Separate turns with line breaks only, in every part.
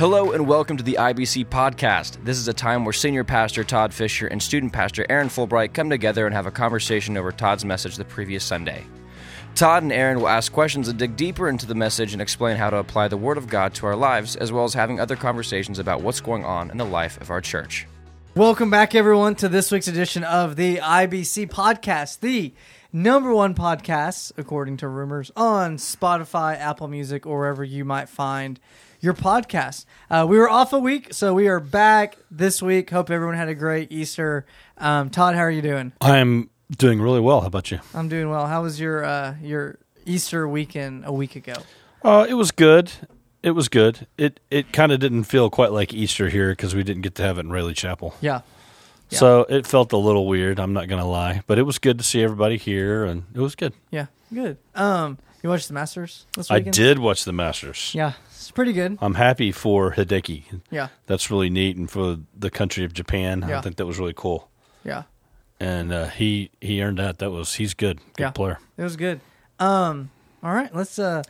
Hello and welcome to the IBC podcast. This is a time where senior pastor Todd Fisher and student pastor Aaron Fulbright come together and have a conversation over Todd's message the previous Sunday. Todd and Aaron will ask questions and dig deeper into the message and explain how to apply the Word of God to our lives, as well as having other conversations about what's going on in the life of our church.
Welcome back, everyone, to this week's edition of the IBC podcast, the number one podcasts, according to rumors, on Spotify, Apple Music, or wherever you might find your podcast. Uh, we were off a week, so we are back this week. Hope everyone had a great Easter. Um, Todd, how are you doing?
I'm doing really well. How about you?
I'm doing well. How was your uh, your Easter weekend a week ago?
Uh, it was good. It was good. It it kind of didn't feel quite like Easter here because we didn't get to have it in Raley Chapel.
Yeah. Yeah.
So it felt a little weird. I'm not going to lie, but it was good to see everybody here, and it was good.
Yeah. Good. Um, you watched the Masters this
I did watch the Masters.
Yeah, it's pretty good.
I'm happy for Hideki.
Yeah.
That's really neat, and for the country of Japan,
Yeah.
I think that was really cool.
Yeah.
And uh, he he earned that. That was he's good. Good
Yeah.
player.
It was good. Um, all right, let's uh,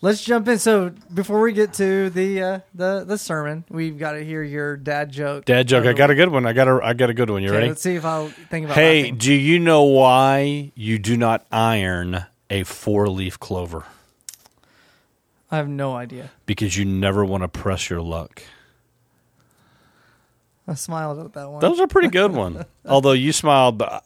let's jump in. So before we get to the uh, the the sermon, we've got to hear your dad joke.
Dad joke. I got a good one. I got a I got a good one. You
Okay,
ready?
Let's see if I'll think about.
Hey,
laughing.
do you know why you do not iron a four leaf clover?
I have no idea.
Because you never want to press your luck.
I smiled at that one.
That was a pretty good one. Although you smiled, but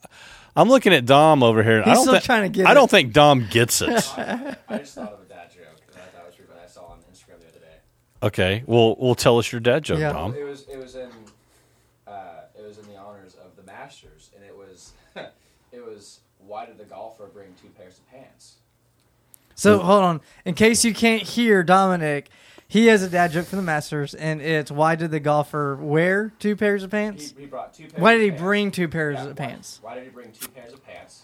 I'm looking at Dom over here. and I don't
still
thi-
trying to get
I
it.
don't think Dom gets it.
I just thought of a dad joke that I thought was pretty I saw on Instagram the other day.
Okay, well, well, tell us your dad joke,
Yeah.
Dom.
It was it was in uh, it was in the honors of the Masters, and it was it was why did the golfer bring two pairs of pants?
so hold on. In case you can't hear Dominic, he has a dad joke from the Masters, and it's why did the golfer wear two pairs of
He,
pants?
he brought two. pairs
Why
of
did he
pants.
bring two pairs
Yeah,
of
why-
pants?
Why did he bring two pairs of pants?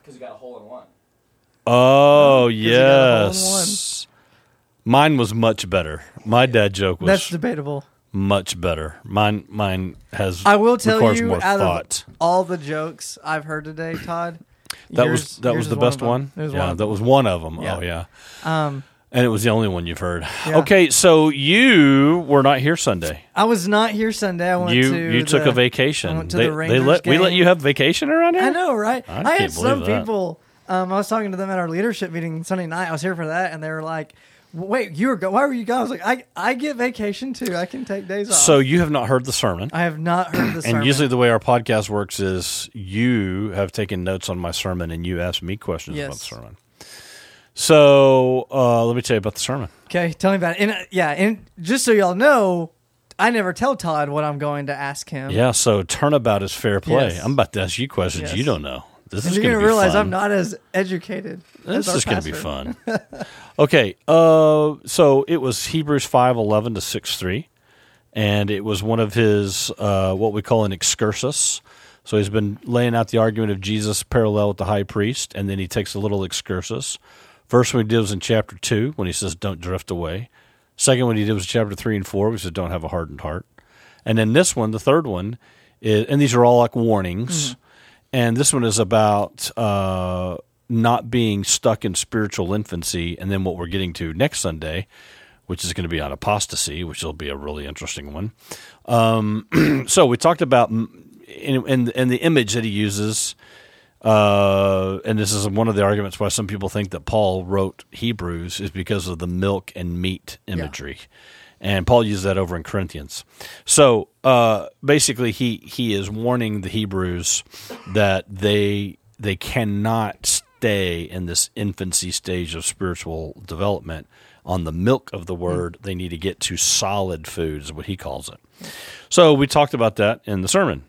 Because he got a hole in one.
Oh,
he got a hole in
yes. Mine was much better. My dad joke was
That's debatable.
much better. Mine, mine has.
I will tell
requires
you,
more
out
thought.
of all the jokes I've heard today, Todd,
That
yours-
was that
yours
was
is
the best
of them.
one.
It was
yeah,
one of
that was one of them.
Yeah.
Oh yeah,
Um,
and it was the only one you've heard.
Yeah.
Okay, so you were not here Sunday.
I was not here Sunday. I went
You
to
you took
the-
a vacation.
I went to
they,
the
they
Rangers
let we let
game.
you have vacation around here.
I know, right?
I
I,
can't
had some
believe that.
people. Um, I was talking to them at our leadership meeting Sunday night. I was here for that, and they were like, "Wait, you were go- why were you gone?" I was like, "I I get vacation too. I can take days off."
So you have not heard the sermon.
I have not heard the
and
sermon.
usually the way our podcast works is you have taken notes on my sermon and you ask me questions about the sermon. So uh, let me tell you about the sermon.
okay, tell me about it. And uh, yeah, and just so y'all know, I never tell Todd what I'm going to ask him.
Yeah, so turnabout is fair play.
Yes.
I'm about to ask you questions
Yes.
you don't know. This
and
is
you're
going to
realize
fun.
I'm not as educated.
This
as
is going to be fun. okay, uh, so it was Hebrews five eleven to six three, and it was one of his uh, what we call an excursus. So he's been laying out the argument of Jesus parallel with the high priest, and then he takes a little excursus. First one he did was in chapter two when he says, "Don't drift away." Second one he did was chapter three and four, which says, "Don't have a hardened heart." And then this one, the third one, is, and these are all like warnings. And this one is about uh, not being stuck in spiritual infancy. And then what we're getting to next Sunday, which is going to be on apostasy, which will be a really interesting one. Um, so we talked about in the image that he uses. Uh, and this is one of the arguments why some people think that Paul wrote Hebrews is because of the milk and meat imagery. And Paul uses that over in Corinthians. So uh, basically, he, he is warning the Hebrews that they they cannot stay in this infancy stage of spiritual development on the milk of the word. They need to get to solid food, is what he calls it. So we talked about that in the sermon.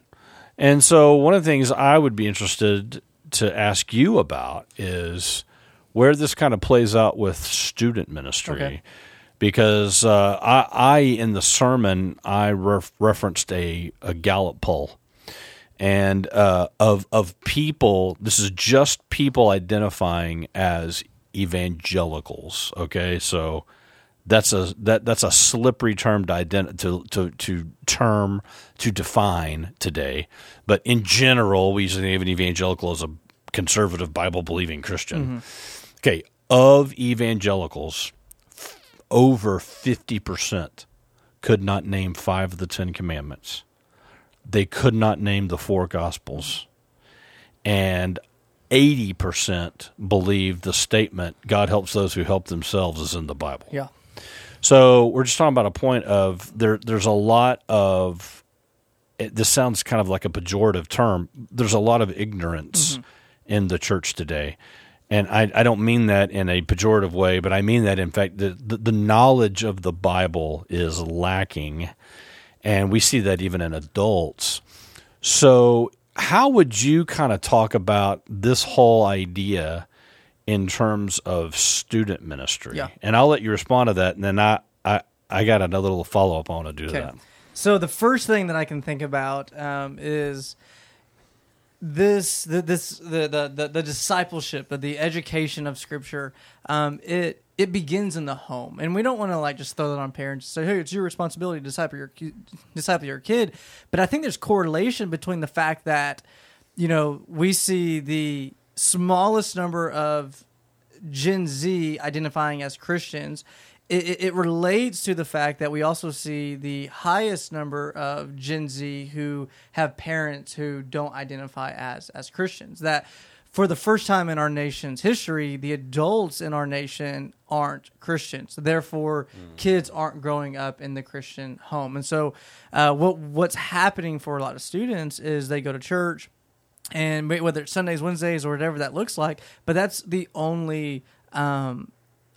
And so one of the things I would be interested to ask you about is where this kind of plays out with student ministry.
Okay.
Because uh, I, I, in the sermon, I ref- referenced a, a Gallup poll, and uh, of of people. This is just people identifying as evangelicals. Okay, so that's a that that's a slippery term to ident- to, to to term to define today. But in general, we usually think of an evangelical as a conservative Bible believing Christian. Okay, of evangelicals, over fifty percent could not name five of the Ten Commandments. They could not name the four Gospels. And 80% believe the statement, God helps those who help themselves, is in the Bible.
Yeah.
So we're just talking about a point of there. There's a lot of. It, this sounds kind of like a pejorative term. There's a lot of ignorance mm-hmm. in the church today, and I, I don't mean that in a pejorative way, but I mean that in fact the, the the knowledge of the Bible is lacking, and we see that even in adults. So how would you kind of talk about this whole idea? in terms of student ministry.
Yeah.
And I'll let you respond to that, and then I I, I got another little follow up I want to do
Okay.
that.
So the first thing that I can think about um, is this the, this the, the the discipleship, the, the education of Scripture. Um, it it begins in the home, and we don't want to like just throw that on parents. and Say, hey, it's your responsibility to disciple your disciple your kid. But I think there's correlation between the fact that you know we see the smallest number of Gen Z identifying as Christians, it, it, relates to the fact that we also see the highest number of Gen Z who have parents who don't identify as as Christians. That for the first time in our nation's history, the adults in our nation aren't Christians. Therefore, kids aren't growing up in the Christian home. And so, uh, what what's happening for a lot of students is they go to church and whether it's Sundays, Wednesdays, or whatever that looks like. But that's the only um,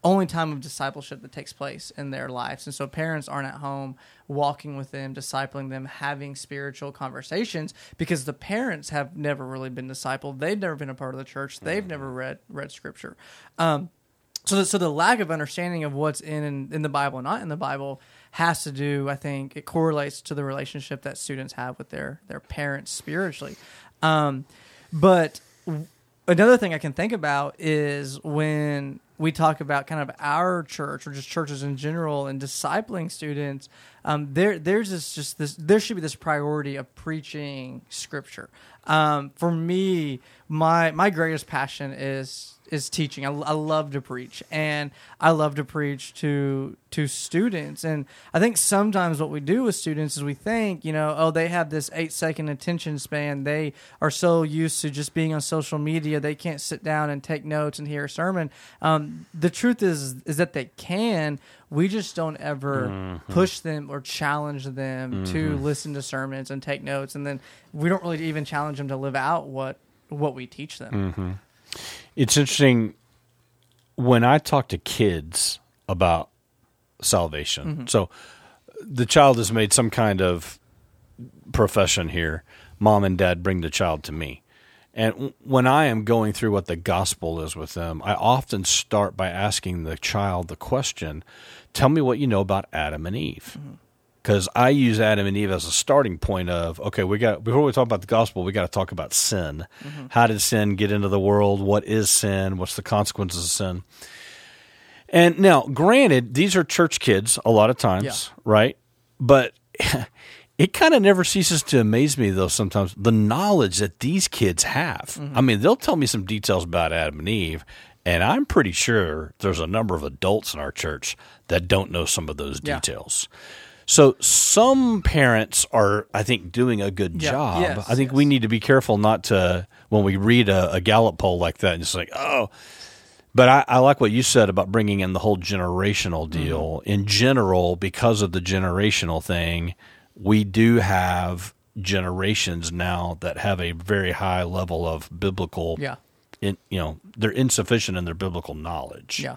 only time of discipleship that takes place in their lives, and so parents aren't at home walking with them, discipling them, having spiritual conversations because the parents have never really been discipled. They've never been a part of the church. They've never read read scripture. Um, so, the, so the lack of understanding of what's in in the Bible and not in the Bible has to do, I think, it correlates to the relationship that students have with their their parents spiritually. Um, but another thing I can think about is when we talk about kind of our church or just churches in general and discipling students. Um, there, there's this just this. There should be this priority of preaching scripture. Um, for me, my my greatest passion is is teaching. I, I love to preach, and I love to preach to to students. And I think sometimes what we do with students is we think, you know, oh, they have this eight second attention span. They are so used to just being on social media, they can't sit down and take notes and hear a sermon. Um, the truth is is that they can. We just don't ever mm-hmm. push them or challenge them to mm-hmm. listen to sermons and take notes, and then we don't really even challenge them to live out what what we teach them. Mm-hmm.
It's interesting when I talk to kids about salvation. Mm-hmm. So the child has made some kind of profession here. Mom and dad bring the child to me. And when I am going through what the gospel is with them, I often start by asking the child the question, Tell me what you know about Adam and Eve. Mm-hmm. Because I use Adam and Eve as a starting point of, okay, we got before we talk about the gospel, we got to talk about sin. Mm-hmm. How did sin get into the world? What is sin? What's the consequences of sin? And now, granted, these are church kids a lot of times,
Yeah.
right? But it kind of never ceases to amaze me, though, sometimes the knowledge that these kids have. Mm-hmm. I mean, they'll tell me some details about Adam and Eve, and I'm pretty sure there's a number of adults in our church that don't know some of those
Yeah.
So some parents are, I think, doing a good
Yeah.
job.
Yes,
I think we need to be careful not to when we read a, a Gallup poll like that and just like, oh, but I, I like what you said about bringing in the whole generational deal.
Mm-hmm.
In general, because of the generational thing, we do have generations now that have a very high level of biblical.
Yeah.
In, you know, they're insufficient in their biblical knowledge.
Yeah.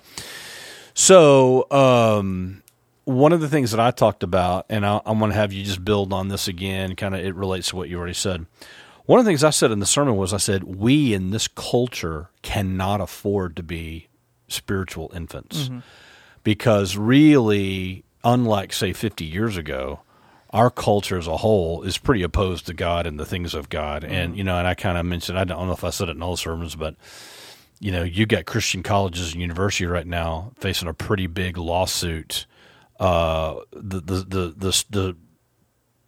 So, um, one of the things that I talked about, and I, I'm going to have you just build on this again, kind of it relates to what you already said. One of the things I said in the sermon was I said, we in this culture cannot afford to be spiritual infants mm-hmm. because really, unlike, say, 50 years ago, our culture as a whole is pretty opposed to God and the things of God. And, mm-hmm. you know, and I kind of mentioned, I don't know if I said it in all the sermons, but you know, you got Christian colleges and university right now facing a pretty big lawsuit. Uh, the, the the the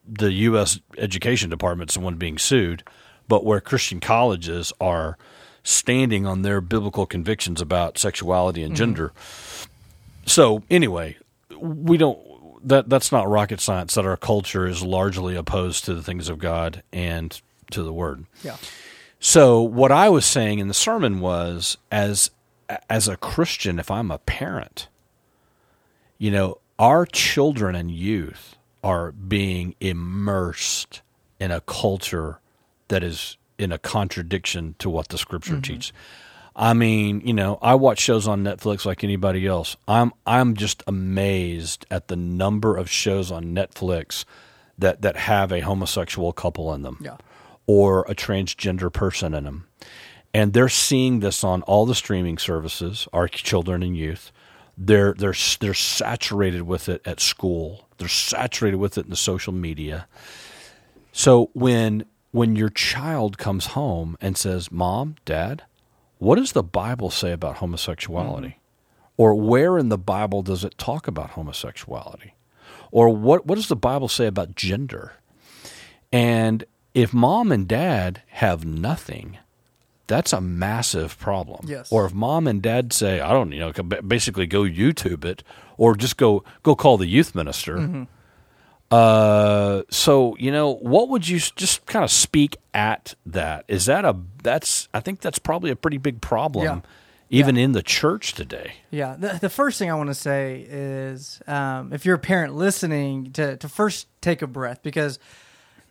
the U.S. Education Department's the one being sued, but where Christian colleges are standing on their biblical convictions about sexuality and gender. So anyway, we don't. that that's not rocket science. That our culture is largely opposed to the things of God and to the Word.
Yeah.
So what I was saying in the sermon was, as as a Christian, if I'm a parent, you know, our children and youth are being immersed in a culture that is in a contradiction to what the Scripture mm-hmm. teaches. I mean, you know, I watch shows on Netflix like anybody else. I'm I'm just amazed at the number of shows on Netflix that that have a homosexual couple in them
Yeah.
or a transgender person in them. And they're seeing this on all the streaming services, our children and youth. They're they're they're saturated with it at school. They're saturated with it in the social media. So when when your child comes home and says, "Mom, Dad, what does the Bible say about homosexuality?" Mm-hmm. Or where in the Bible does it talk about homosexuality? Or what what does the Bible say about gender? And if mom and dad have nothing, that's a massive problem.
Yes.
Or if mom and dad say, I don't, you know, basically go YouTube it, or just go go call the youth minister. Uh, so you know, what would you just kind of speak at that? Is that a that's I think that's probably a pretty big problem,
Yeah.
even in the church today.
Yeah, the, the first thing I want to say is um, if you're a parent listening, to, to first take a breath because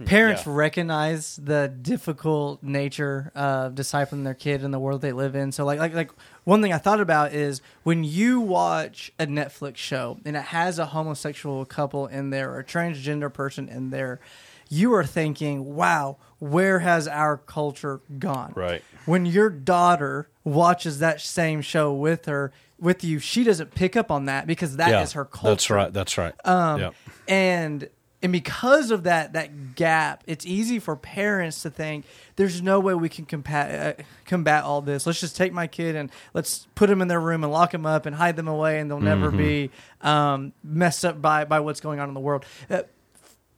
parents
Yeah.
recognize the difficult nature of discipling their kid in the world they live in. So, like, like, like one thing I thought about is when you watch a Netflix show and it has a homosexual couple in there or a transgender person in there, you are thinking, wow, where has our culture gone?
Right.
when your daughter watches that same show with her with you she doesn't pick up on that because that is her culture
That's right. That's right.
um,
Yep.
and and because of that that gap it's easy for parents to think there's no way we can combat uh, combat all this let's just take my kid and let's put them in their room and lock them up and hide them away and they'll
Mm-hmm.
never be um, messed up by by what's going on in the world uh,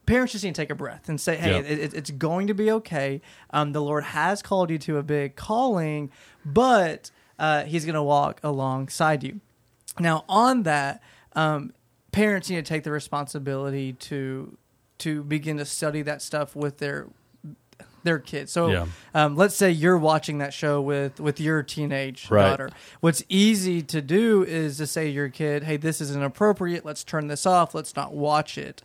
parents just need to take a breath and say, hey,
Yep.
it, it- it's going to be okay. Um, the Lord has called you to a big calling, but uh, He's going to walk alongside you. Now, on that, um, parents need to take the responsibility to to begin to study that stuff with their their kids. So,
Yeah.
um, let's say you're watching that show with with your teenage
Right.
daughter. What's easy to do is to say to your kid, "Hey, this is inappropriate. Let's turn this off. Let's not watch it."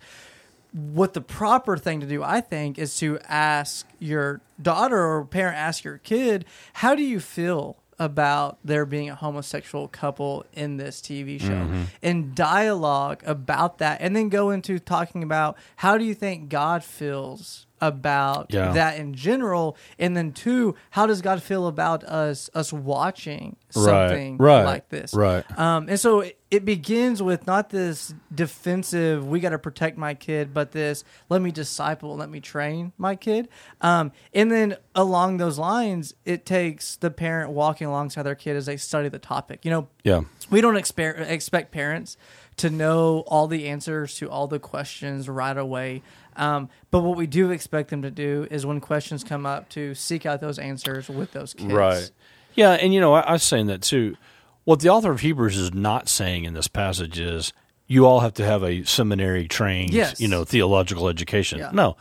What the proper thing to do, I think, is to ask your daughter or parent, ask your kid, "How do you feel?" About there being a homosexual couple in this TV show
Mm-hmm.
and dialogue about that, and then go into talking about how do you think God feels about
Yeah.
that in general, and then two, how does God feel about us us watching
Right,
something
right,
like this?
right.
Um, and so it, it begins with not this defensive, we got to protect my kid, but this let me disciple, let me train my kid. Um, and then along those lines, it takes the parent walking alongside their kid as they study the topic. You know,
Yeah.
we don't expect expect parents to know all the answers to all the questions right away. Um, but what we do expect them to do is when questions come up to seek out those answers with those kids.
Right. Yeah, and you know, I, I was saying that too. What the author of Hebrews is not saying in this passage is you all have to have a seminary trained,
Yes.
you know, theological education.
Yeah.
No.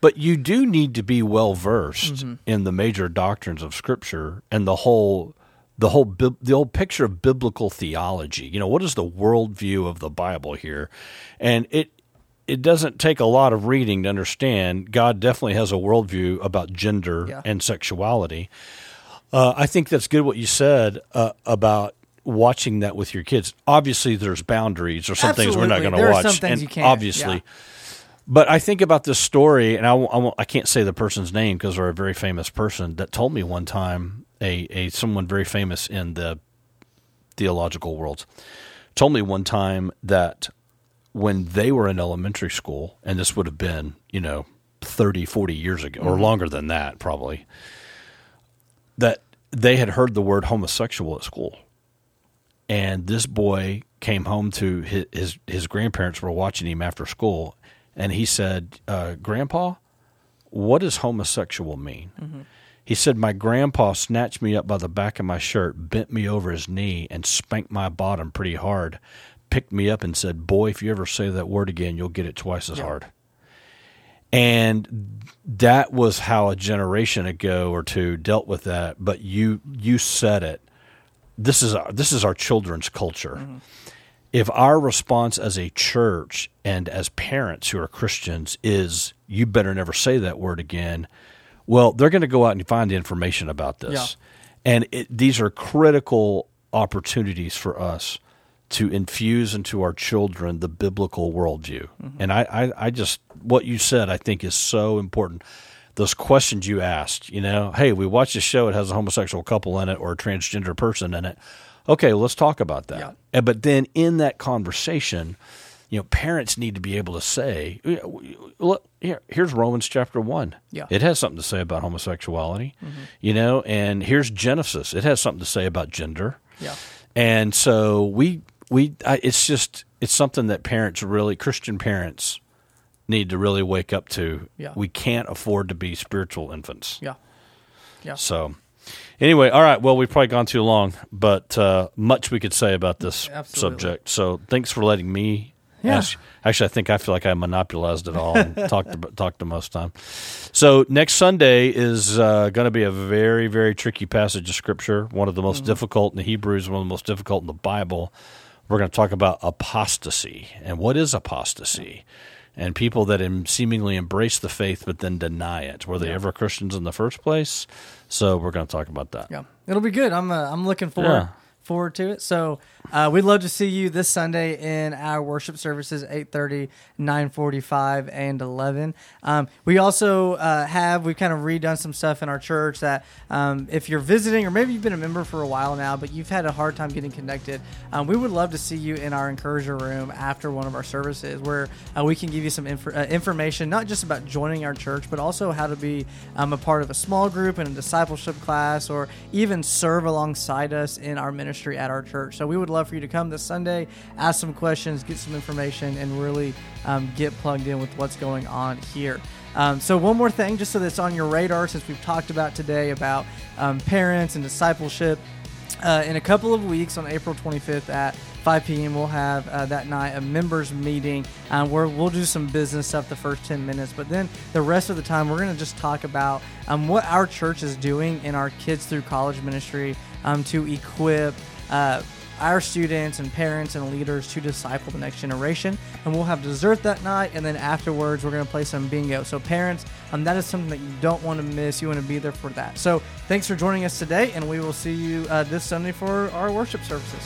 But you do need to be well versed
Mm-hmm.
in the major doctrines of Scripture and the whole, the whole, the old picture of biblical theology. You know, what is the worldview of the Bible here? And it, it doesn't take a lot of reading to understand. God definitely has a worldview about gender
Yeah.
and sexuality. Uh, I think that's good what you said uh, about watching that with your kids. Obviously, there's boundaries or some things we're not going to
There are
watch.
some things
and
you can't,
Obviously.
yeah.
But I think about this story, and I, I, won't- I can't say the person's name because they're a very famous person that told me one time, a, a someone very famous in the theological world, told me one time that when they were in elementary school, and this would have been, you know, 30, 40 years ago, or longer than that, probably, that they had heard the word homosexual at school. And this boy came home to his, his, his grandparents were watching him after school, and he said, uh, Grandpa, what does homosexual mean? Mm-hmm. He said, My grandpa snatched me up by the back of my shirt, bent me over his knee, and spanked my bottom pretty hard, picked me up and said, "Boy, if you ever say that word again, you'll get it twice as
Yeah.
hard." And that was how a generation ago or two dealt with that. But you you said it. This is our, this is our children's culture. Mm-hmm. If our response as a church and as parents who are Christians is, "You better never say that word again," well, they're going to go out and find the information about this.
Yeah.
And it, these are critical opportunities for us to infuse into our children the biblical worldview. Mm-hmm. And I, I, I just, what you said, I think is so important. Those questions you asked, you know, hey, we watched a show, it has a homosexual couple in it or a transgender person in it. Okay, let's talk about that.
Yeah.
And, but then in that conversation, you know, parents need to be able to say, look, here, here's Romans chapter one.
Yeah.
It has something to say about homosexuality, mm-hmm. you know, and here's Genesis. It has something to say about gender.
Yeah.
And so we we I, it's just it's something that parents really Christian parents need to really wake up to.
Yeah.
We can't afford to be spiritual infants.
Yeah. Yeah.
So anyway, all right, well we've probably gone too long, but uh, much we could say about this
Absolutely.
subject. So thanks for letting me
Yeah.
ask- Actually, I think I feel like I monopolized it all and talked to, talked the most time. So next Sunday is uh, going to be a very very tricky passage of scripture, one of the
Mm-hmm.
most difficult in the Hebrews, one of the most difficult in the Bible. We're going to talk about apostasy and what is apostasy, and people that em- seemingly embrace the faith but then deny it. Were they ever Christians in the first place? So we're going to talk about that.
Yeah, it'll be good. I'm uh, I'm looking forward
Yeah.
Forward to it. So uh, we'd love to see you this Sunday in our worship services 8:30, 9:45, and 11. Um, we also uh, have we've kind of redone some stuff in our church that um, if you're visiting or maybe you've been a member for a while now, but you've had a hard time getting connected, um, we would love to see you in our encourager room after one of our services where uh, we can give you some inf- uh, information not just about joining our church, but also how to be um, a part of a small group and a discipleship class or even serve alongside us in our ministry at our church. So we would love for you to come this Sunday, ask some questions, get some information, and really um, get plugged in with what's going on here. Um, so one more thing, just so that's on your radar, since we've talked about today about um, parents and discipleship. Uh, in a couple of weeks, on April 25th at 5 p.m., we'll have uh, that night a members meeting um, where we'll do some business stuff the first 10 minutes. But then the rest of the time, we're going to just talk about um, what our church is doing in our Kids Through College ministry um, to equip. Uh, our students and parents and leaders to disciple the next generation. And we'll have dessert that night, and then afterwards, we're going to play some bingo. So, parents, um, that is something that you don't want to miss. You want to be there for that. So, thanks for joining us today, and we will see you uh, this Sunday for our worship services.